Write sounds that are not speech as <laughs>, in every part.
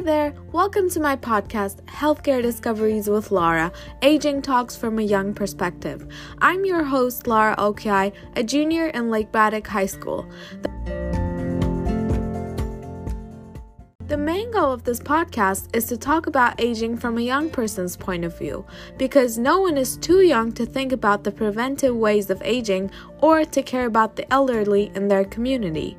Hi there, welcome to my podcast, Healthcare Discoveries with Laura Aging Talks from a Young Perspective. I'm your host, Laura Okiai, a junior in Lake Braddock High School. The main goal of this podcast is to talk about aging from a young person's point of view, because no one is too young to think about the preventive ways of aging or to care about the elderly in their community.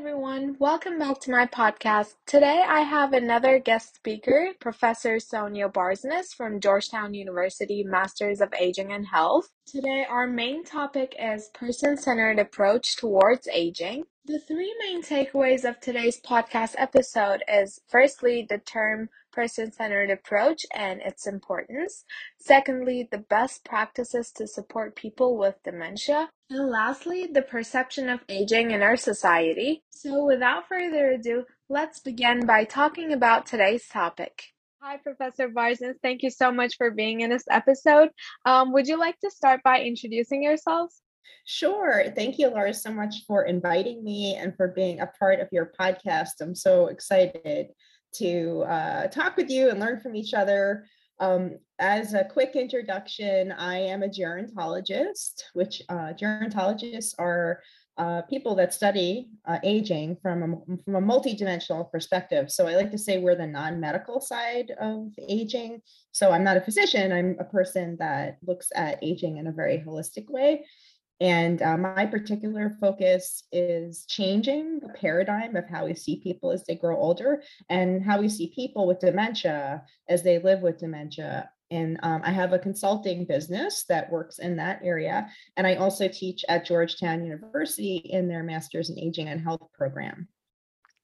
Everyone. Welcome back to my podcast. Today I have another guest speaker, Professor Sonya Barsness from Georgetown University Masters of Aging and Health. Today our main topic is person-centered approach towards aging. The three main takeaways of today's podcast episode is firstly the term person-centered approach and its importance. Secondly, the best practices to support people with dementia. And lastly, the perception of aging in our society. So without further ado, let's begin by talking about today's topic. Hi, Professor Barsness. Thank you so much for being in this episode. Um, would you like to start by introducing yourselves? Sure. Thank you, Laura, so much for inviting me and for being a part of your podcast. I'm so excited to uh, talk with you and learn from each other. Um, as a quick introduction, I am a gerontologist, which uh, gerontologists are uh, people that study uh, aging from a, from a multidimensional perspective. So I like to say we're the non-medical side of aging. So I'm not a physician, I'm a person that looks at aging in a very holistic way. And uh, my particular focus is changing the paradigm of how we see people as they grow older and how we see people with dementia as they live with dementia. And um, I have a consulting business that works in that area. And I also teach at Georgetown University in their Master's in Aging and Health program.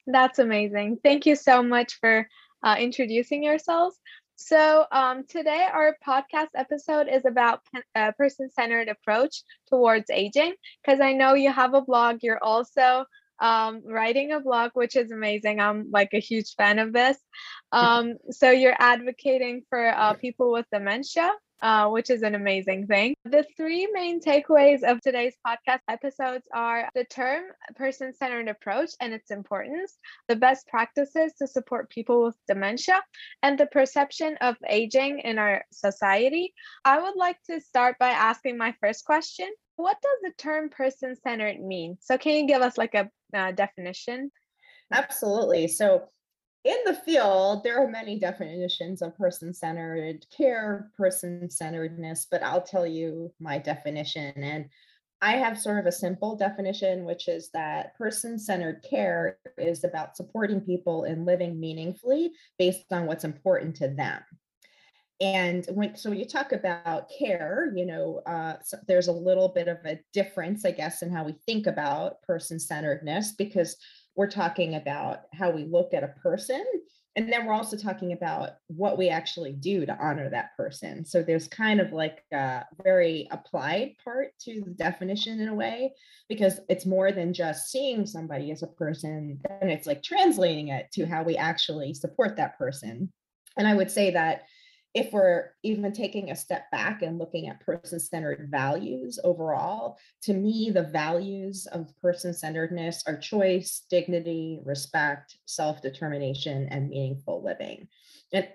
That's amazing. Thank you so much for uh, introducing yourselves. So, um, today our podcast episode is about a person centered approach towards aging. Because I know you have a blog, you're also um, writing a blog, which is amazing. I'm like a huge fan of this. <laughs> Um, so, you're advocating for uh, people with dementia uh, which is an amazing thing. The three main takeaways of today's podcast episodes are the term person centered approach and its importance, the best practices to support people with dementia, and the perception of aging in our society. I would like to start by asking my first question What does the term person centered mean? So, can you give us like a uh, definition? Absolutely. So, in the field, there are many definitions of person centered care, person centeredness, but I'll tell you my definition. And I have sort of a simple definition, which is that person centered care is about supporting people in living meaningfully based on what's important to them. And when so when you talk about care, you know, uh, so there's a little bit of a difference, I guess, in how we think about person centeredness because we're talking about how we look at a person and then we're also talking about what we actually do to honor that person. So there's kind of like a very applied part to the definition in a way because it's more than just seeing somebody as a person then it's like translating it to how we actually support that person. And i would say that if we're even taking a step back and looking at person centered values overall, to me, the values of person centeredness are choice, dignity, respect, self determination, and meaningful living. And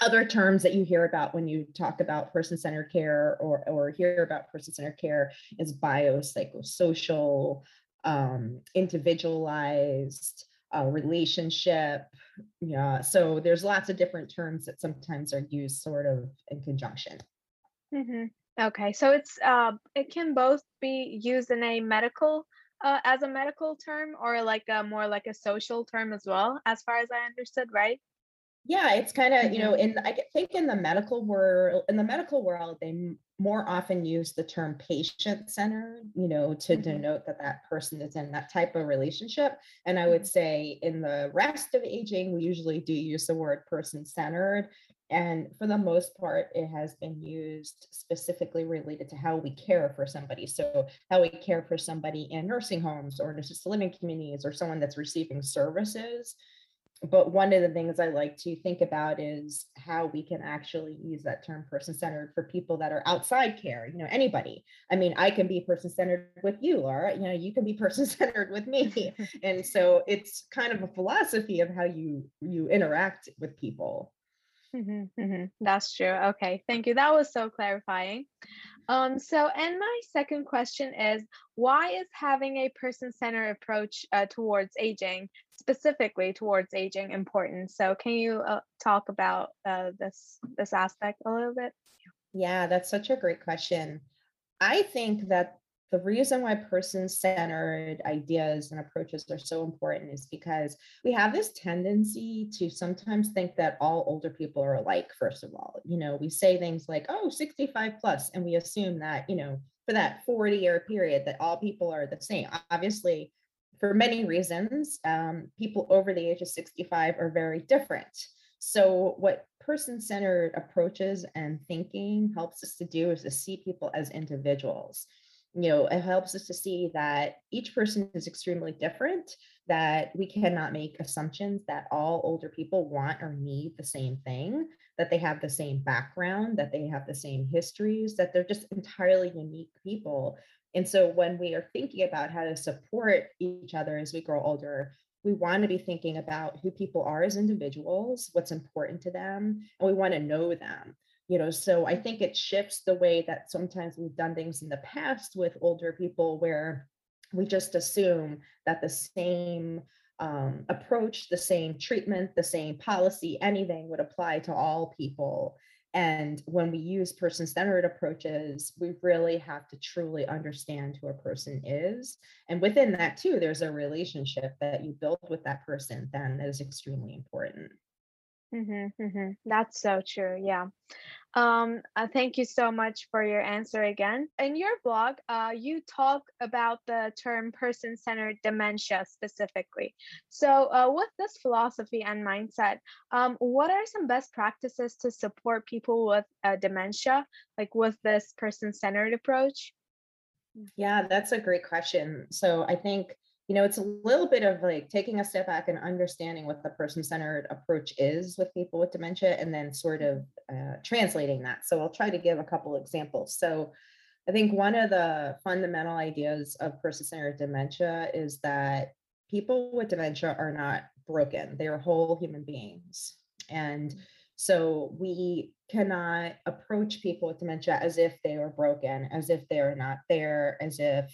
other terms that you hear about when you talk about person centered care or, or hear about person centered care is biopsychosocial, um, individualized, uh, relationship. Yeah, so there's lots of different terms that sometimes are used sort of in conjunction. Mm-hmm. Okay, so it's uh, it can both be used in a medical uh, as a medical term or like a more like a social term as well, as far as I understood, right? Yeah, it's kind of, you know, mm-hmm. in I think in the medical world, in the medical world, they more often use the term patient centered, you know, to mm-hmm. denote that that person is in that type of relationship. And I would mm-hmm. say in the rest of aging, we usually do use the word person centered. And for the most part, it has been used specifically related to how we care for somebody. So, how we care for somebody in nursing homes or in assisted living communities or someone that's receiving services but one of the things I like to think about is how we can actually use that term person centered for people that are outside care, you know, anybody. I mean, I can be person centered with you, Laura, you know, you can be <laughs> person centered with me. <laughs> and so it's kind of a philosophy of how you you interact with people. Mm-hmm, mm-hmm. That's true. Okay, thank you. That was so clarifying. Um, so, and my second question is why is having a person centered approach uh, towards aging, specifically towards aging, important? So, can you uh, talk about uh, this this aspect a little bit? Yeah, that's such a great question. I think that the reason why person centered ideas and approaches are so important is because we have this tendency to sometimes think that all older people are alike, first of all. You know, we say things like, oh, 65 plus, and we assume that, you know, for that 40 year period, that all people are the same. Obviously, for many reasons, um, people over the age of 65 are very different. So, what person centered approaches and thinking helps us to do is to see people as individuals you know it helps us to see that each person is extremely different that we cannot make assumptions that all older people want or need the same thing that they have the same background that they have the same histories that they're just entirely unique people and so when we are thinking about how to support each other as we grow older we want to be thinking about who people are as individuals what's important to them and we want to know them you know? So i think it shifts the way that sometimes we've done things in the past with older people where we just assume that the same um, approach the same treatment the same policy anything would apply to all people and when we use person centered approaches, we really have to truly understand who a person is. And within that, too, there's a relationship that you build with that person, then that is extremely important. Mm-hmm, mm-hmm. That's so true. Yeah. Um, uh, thank you so much for your answer again. In your blog, uh, you talk about the term person centered dementia specifically. So, uh, with this philosophy and mindset, um, what are some best practices to support people with uh, dementia, like with this person centered approach? Yeah, that's a great question. So, I think you know, it's a little bit of like taking a step back and understanding what the person centered approach is with people with dementia and then sort of uh, translating that. So I'll try to give a couple examples. So I think one of the fundamental ideas of person centered dementia is that people with dementia are not broken, they are whole human beings. And mm. so we cannot approach people with dementia as if they are broken, as if they're not there, as if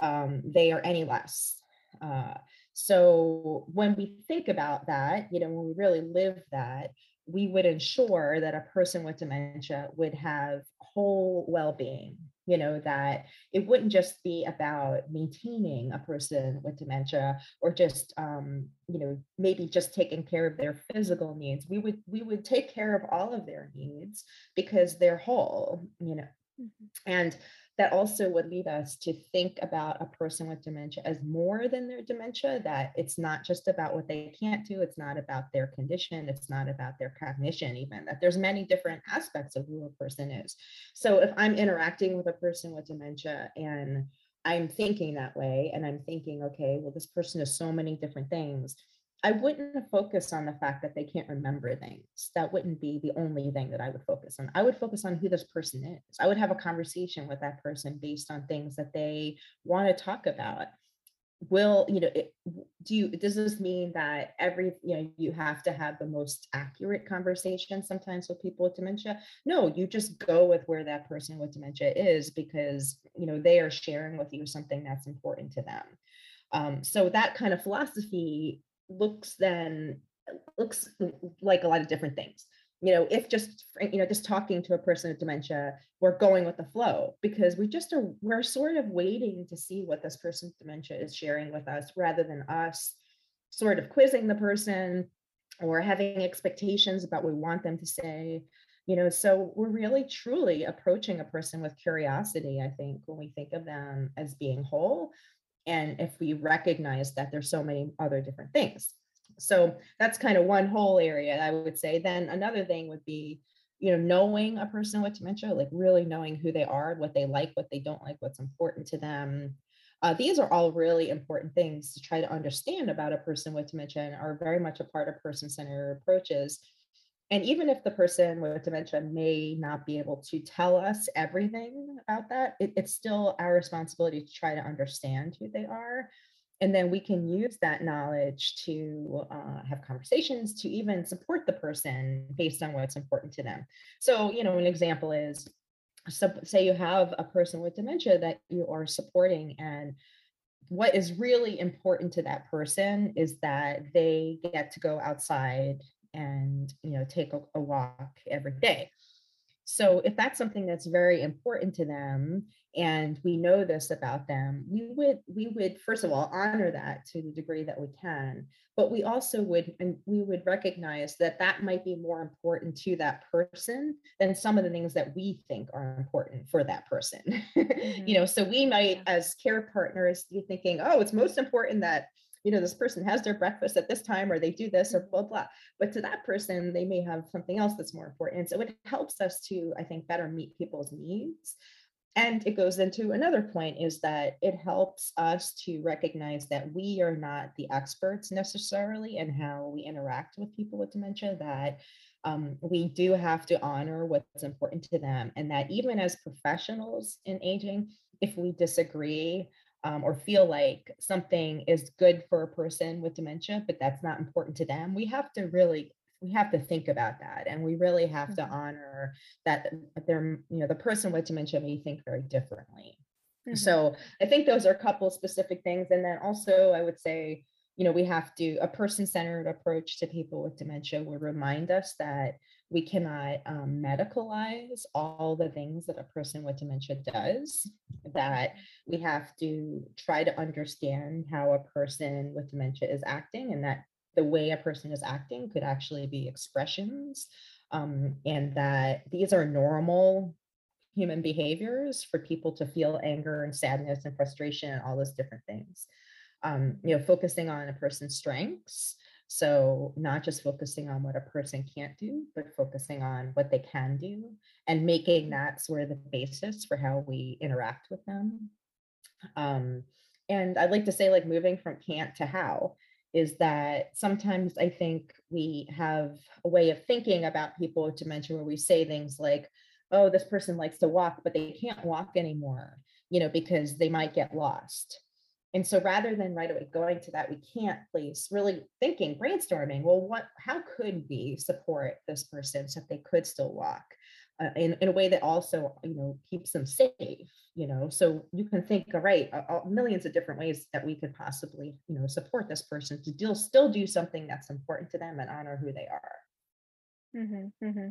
um, they are any less. Uh, so when we think about that, you know, when we really live that, we would ensure that a person with dementia would have whole well-being you know that it wouldn't just be about maintaining a person with dementia or just um, you know maybe just taking care of their physical needs we would we would take care of all of their needs because they're whole you know mm-hmm. and that also would lead us to think about a person with dementia as more than their dementia, that it's not just about what they can't do, it's not about their condition, it's not about their cognition, even that there's many different aspects of who a person is. So if I'm interacting with a person with dementia and I'm thinking that way, and I'm thinking, okay, well, this person is so many different things I wouldn't focus on the fact that they can't remember things. That wouldn't be the only thing that I would focus on. I would focus on who this person is. I would have a conversation with that person based on things that they want to talk about. Will, you know, it, do you, does this mean that every, you know, you have to have the most accurate conversation sometimes with people with dementia? No, you just go with where that person with dementia is because, you know, they are sharing with you something that's important to them. Um, so that kind of philosophy looks then looks like a lot of different things. You know if just you know just talking to a person with dementia we're going with the flow because we just are we're sort of waiting to see what this person with dementia is sharing with us rather than us sort of quizzing the person or having expectations about what we want them to say. You know so we're really truly approaching a person with curiosity i think when we think of them as being whole and if we recognize that there's so many other different things. So that's kind of one whole area i would say. Then another thing would be you know knowing a person with dementia like really knowing who they are what they like what they don't like what's important to them. Uh, these are all really important things to try to understand about a person with dementia and are very much a part of person centered approaches. And even if the person with dementia may not be able to tell us everything about that, it, it's still our responsibility to try to understand who they are. And then we can use that knowledge to uh, have conversations to even support the person based on what's important to them. So, you know, an example is so say you have a person with dementia that you are supporting and what is really important to that person is that they get to go outside and you know take a, a walk every day. So if that's something that's very important to them and we know this about them we would we would first of all honor that to the degree that we can but we also would and we would recognize that that might be more important to that person than some of the things that we think are important for that person. <laughs> Mm-hmm. you know so we might as care partners be thinking oh it's most important that you know this person has their breakfast at this time or they do this or mm-hmm. blah blah. But to that person they may have something else that's more important. So it helps us to i think better meet people's needs. And it goes into another point is that it helps us to recognize that we are not the experts necessarily in how we interact with people with dementia that um, we do have to honor what's important to them. And that even as professionals in aging if we disagree um, or feel like something is good for a person with dementia, but that's not important to them, we have to really we have to think about that and we really have mm-hmm. to honor that they're you know the person with dementia may think very differently mm-hmm. so i think those are a couple specific things and then also i would say you know we have to a person-centered approach to people with dementia will remind us that we cannot um, medicalize all the things that a person with dementia does that we have to try to understand how a person with dementia is acting and that the way a person is acting could actually be expressions um, and that these are normal human behaviors for people to feel anger and sadness and frustration and all those different things um, you know focusing on a person's strengths. So not just focusing on what a person can't do but focusing on what they can do and making that sort of the basis for how we interact with them. Um, and i'd like to say like moving from can't to how is that sometimes I think we have a way of thinking about people with dementia where we say things like, oh, this person likes to walk, but they can't walk anymore, you know, because they might get lost. And so rather than right away going to that we can't place, really thinking, brainstorming, well, what how could we support this person so that they could still walk? uh, in, in a way that also you know keeps them safe you know so you can think all right uh, millions of different ways that we could possibly you know support this person to deal still do something that's important to them and honor who they are Mm-hmm, mm-hmm.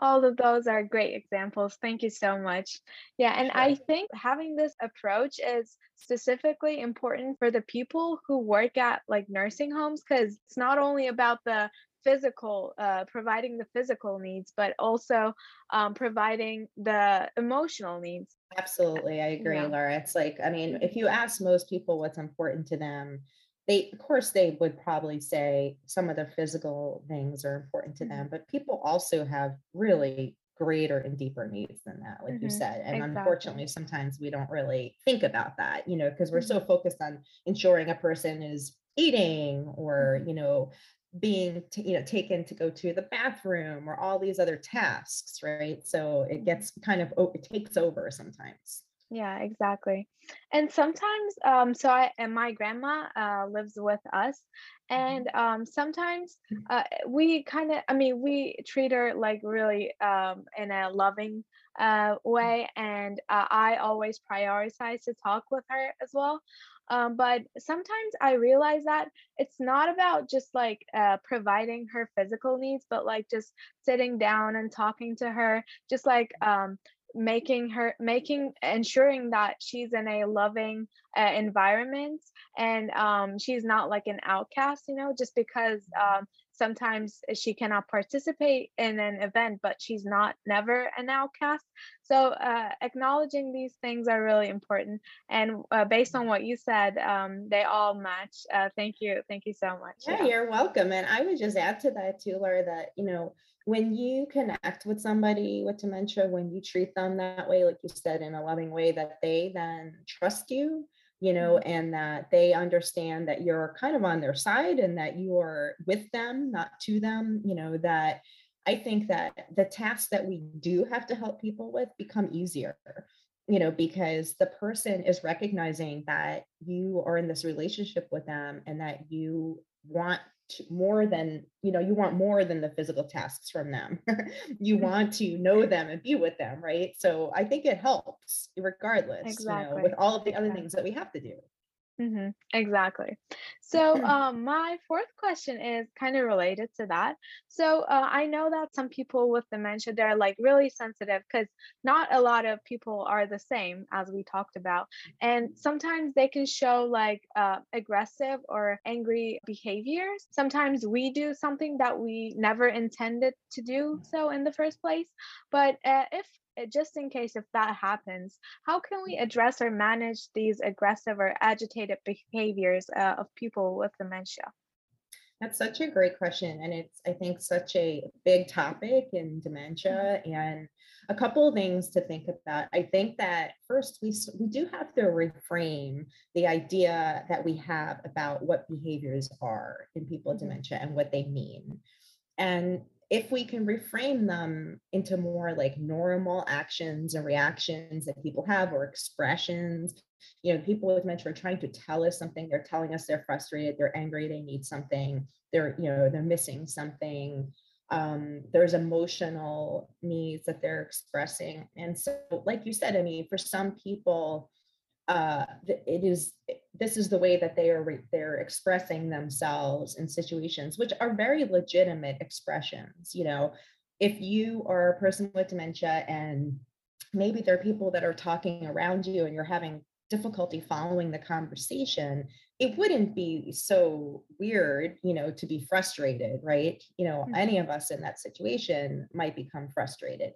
All of those are great examples. Thank you so much. Yeah, and sure. I think having this approach is specifically important for the people who work at like nursing homes because it's not only about the physical uh, providing the physical needs but also um, providing the emotional needs absolutely i agree yeah. laura it's like i mean if you ask most people what's important to them they of course they would probably say some of the physical things are important to them mm-hmm. but people also have really greater and deeper needs than that like mm-hmm. you said and exactly. unfortunately sometimes we don't really think about that you know because we're mm-hmm. so focused on ensuring a person is eating or mm-hmm. you know being t- you know taken to go to the bathroom or all these other tasks right so it mm-hmm. gets kind of it takes over sometimes yeah exactly and sometimes um so i and my grandma uh lives with us mm-hmm. and um sometimes mm-hmm. uh we kind of i mean we treat her like really um in a loving uh way and uh, i always prioritize to talk with her as well um, but sometimes I realize that it's not about just like uh, providing her physical needs, but like just sitting down and talking to her, just like um, making her making ensuring that she's in a loving uh, environment and um, she's not like an outcast you know just because um, sometimes she cannot participate in an event but she's not never an outcast. So uh, acknowledging these things are really important and uh, based on what you said um, they all match. Uh, thank you thank you so much. Yeah, yeah, you're welcome. And i would just add to that too laura that you know when you connect with somebody with dementia when you treat them that way like you said in a loving way that they then trust you you know, mm-hmm. and that they understand that you're kind of on their side and that you are with them, not to them, you know, that I think that the tasks that we do have to help people with become easier you know, because the person is recognizing that you are in this relationship with them and that you want more than, you know, you want more than the physical tasks from them. <laughs> you mm-hmm. want to know them and be with them, right? So I think it helps regardless, exactly. you know, with all of the exactly. other things that we have to do. Mm-hmm. Exactly. So, <laughs> um, my fourth question is kind of related to that. So, uh, I know that some people with dementia, they're like really sensitive because not a lot of people are the same, as we talked about. And sometimes they can show like uh, aggressive or angry behaviors. Sometimes we do something that we never intended to do so in the first place. But uh, if uh, just in case if that happens, how can we address or manage these aggressive or agitated behaviors uh, of people with dementia? That's such a great question. And it's, I think, such a big topic in dementia. Mm-hmm. And a couple of things to think about. I think that first, we, we do have to reframe the idea that we have about what behaviors are in people with mm-hmm. dementia and what they mean. And if we can reframe them into more like normal actions and reactions that people have or expressions you know people with dementia are trying to tell us something they're telling us they're frustrated they're angry they need something they're you know they're missing something. Um, there's emotional needs that they're expressing. And so like you said i mean for some people uh, it is this is the way that they are they're expressing themselves in situations which are very legitimate expressions you know. If you are a person with dementia and maybe there are people that are talking around you and you're having difficulty following the conversation it wouldn't be so weird you know to be frustrated right? You know mm-hmm. any of us in that situation might become frustrated.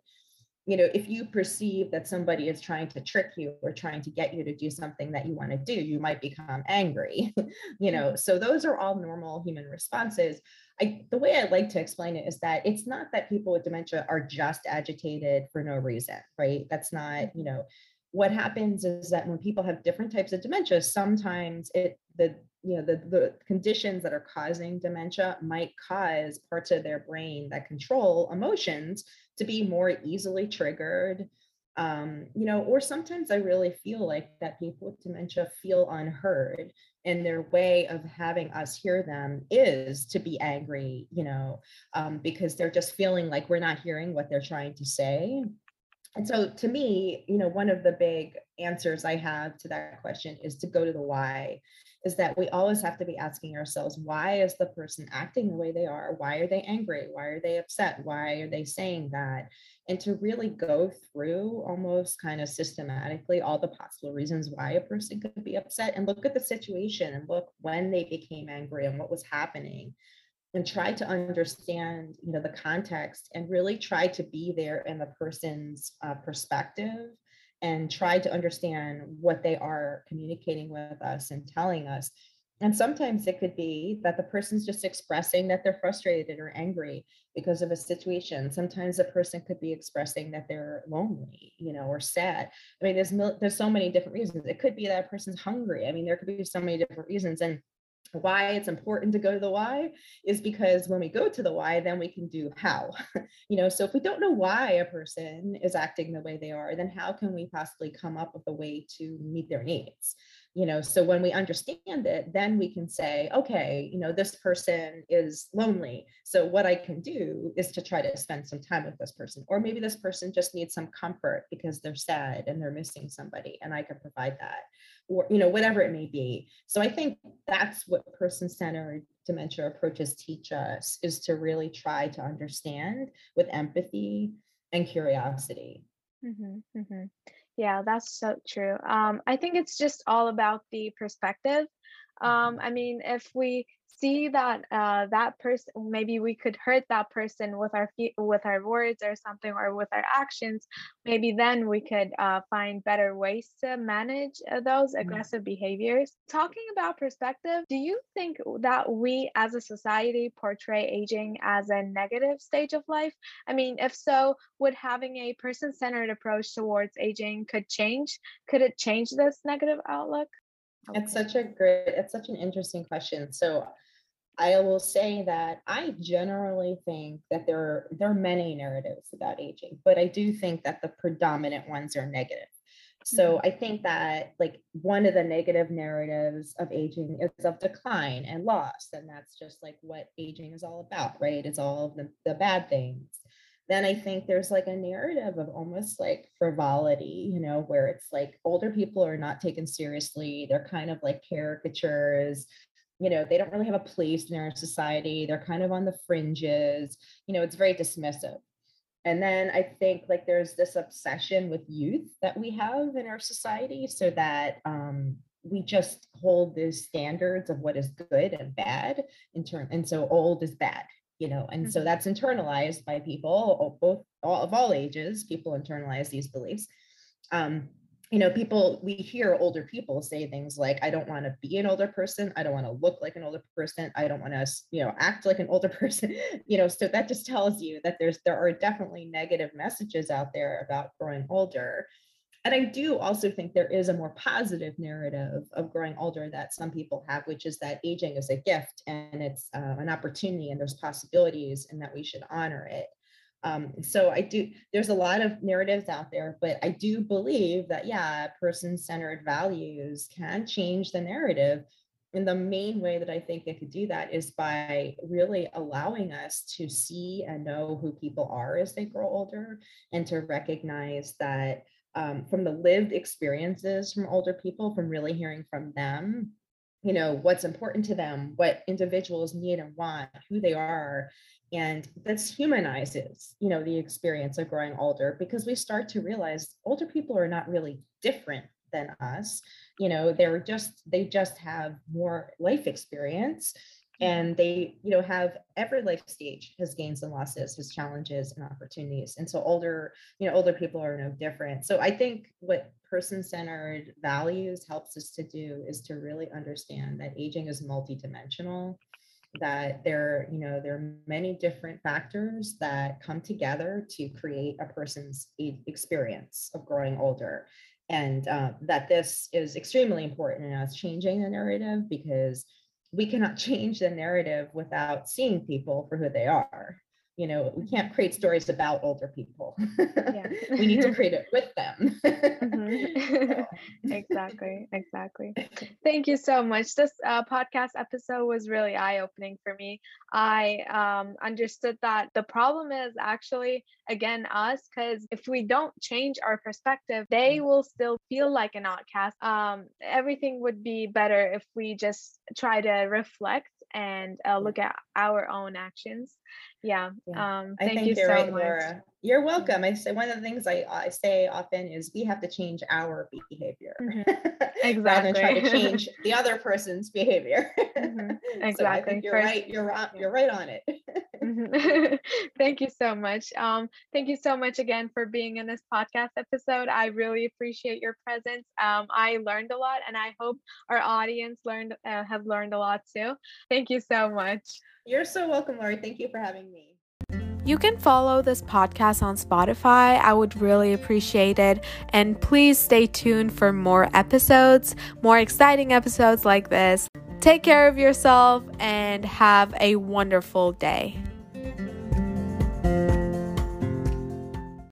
You know if you perceive that somebody is trying to trick you or trying to get you to do something that you want to do you might become angry <laughs> you know? So those are all normal human responses. I, the way I like to explain it is that it's not that people with dementia are just agitated for no reason, right? That's not, you know, what happens is that when people have different types of dementia, sometimes it the you know the the conditions that are causing dementia might cause parts of their brain that control emotions to be more easily triggered. Um, you know or sometimes i really feel like that people with dementia feel unheard and their way of having us hear them is to be angry you know um, because they're just feeling like we're not hearing what they're trying to say and so to me you know one of the big answers i have to that question is to go to the why is that we always have to be asking ourselves why is the person acting the way they are? Why are they angry? Why are they upset? Why are they saying that? And to really go through almost kind of systematically all the possible reasons why a person could be upset and look at the situation and look when they became angry and what was happening and try to understand you know the context and really try to be there in the person's uh, perspective and try to understand what they are communicating with us and telling us. And sometimes it could be that the person's just expressing that they're frustrated or angry because of a situation. Sometimes the person could be expressing that they're lonely, you know, or sad. I mean, there's there's so many different reasons. It could be that a person's hungry. I mean, there could be so many different reasons. And why it's important to go to the why is because when we go to the why then we can do how <laughs> you know so if we don't know why a person is acting the way they are then how can we possibly come up with a way to meet their needs you know? So when we understand it then we can say okay you know this person is lonely so what i can do is to try to spend some time with this person or maybe this person just needs some comfort because they're sad and they're missing somebody and i can provide that or you know whatever it may be so i think that's what person-centered dementia approaches teach us is to really try to understand with empathy and curiosity mm-hmm, mm-hmm. yeah that's so true um, i think it's just all about the perspective um, mm-hmm. i mean if we see that uh, that person maybe we could hurt that person with our feet with our words or something or with our actions maybe then we could uh, find better ways to manage uh, those aggressive behaviors. Talking about perspective do you think that we as a society portray aging as a negative stage of life? I mean if so would having a person-centered approach towards aging could change could it change this negative outlook It's such a great, it's such an interesting question. So I will say that I generally think that there, there are many narratives about aging, but I do think that the predominant ones are negative. So Mhm. I think that like one of the negative narratives of aging is of decline and loss. And that's just like what aging is all about, right? It's all of the, the bad things. Then I think there's like a narrative of almost like frivolity, you know, where it's like older people are not taken seriously. They're kind of like caricatures you know, they don't really have a place in our society. They're kind of on the fringes. You know, it's very dismissive. And then I think like there's this obsession with youth that we have in our society so that um, we just hold these standards of what is good and bad in turn. And so old is bad, you know, and so Mhm. that's internalized by people, both all of all ages, people internalize these beliefs. Um, you know, people, we hear older people say things like, I don't want to be an older person. I don't want to look like an older person. I don't want to, you know, act like an older <laughs> person. you know, so that just tells you that there's, there are definitely negative messages out there about growing older. And I do also think there is a more positive narrative of growing older that some people have, which is that aging is a gift and it's uh, an opportunity and there's possibilities and that we should honor it. Um, so I do, there's a lot of narratives out there, but I do believe that, yeah, person centered values can change the narrative. And the main way that I think they could do that is by really allowing us to see and know who people are as they grow older and to recognize that um, from the lived experiences from older people, from really hearing from them, you know, what's important to them, what individuals need and want, who they are, and this humanizes you know the experience of growing older because we start to realize older people are not really different than us you know they're just they just have more life experience and they you know have every life stage has gains and losses has challenges and opportunities and so older you know older people are no different. So i think what person centered values helps us to do is to really understand that aging is multidimensional that there you know there are many different factors that come together to create a person's experience of growing older and uh, that this is extremely important in us changing the narrative because we cannot change the narrative without seeing people for who they are you know we can't create stories about older people Yeah. <laughs> we need to create it with them <laughs> Mhm. <laughs> exactly, exactly. Thank you so much. This uh, podcast episode was really eye-opening for me. I um, understood that the problem is actually again us, because if we don't change our perspective, they will still feel like an outcast. Um, everything would be better if we just try to reflect and uh, look at our own actions. Yeah. Yeah. Um, I thank you you're so right, much. Laura. You're welcome. I say one of the things I, I say often is we have to change our behavior <laughs> Mhm. rather than try to change <laughs> the other person's behavior. <laughs> Mhm. So I Exactly. think you're First- right. You're right. You're right on it. <laughs> Thank you so much. Um, thank you so much again for being in this podcast episode. I really appreciate your presence. Um, I learned a lot, and I hope our audience learned uh, have learned a lot too. Thank you so much. You're so welcome, Lori. Thank you for having me. You can follow this podcast on Spotify. I would really appreciate it. And please stay tuned for more episodes, more exciting episodes like this. Take care of yourself and have a wonderful day.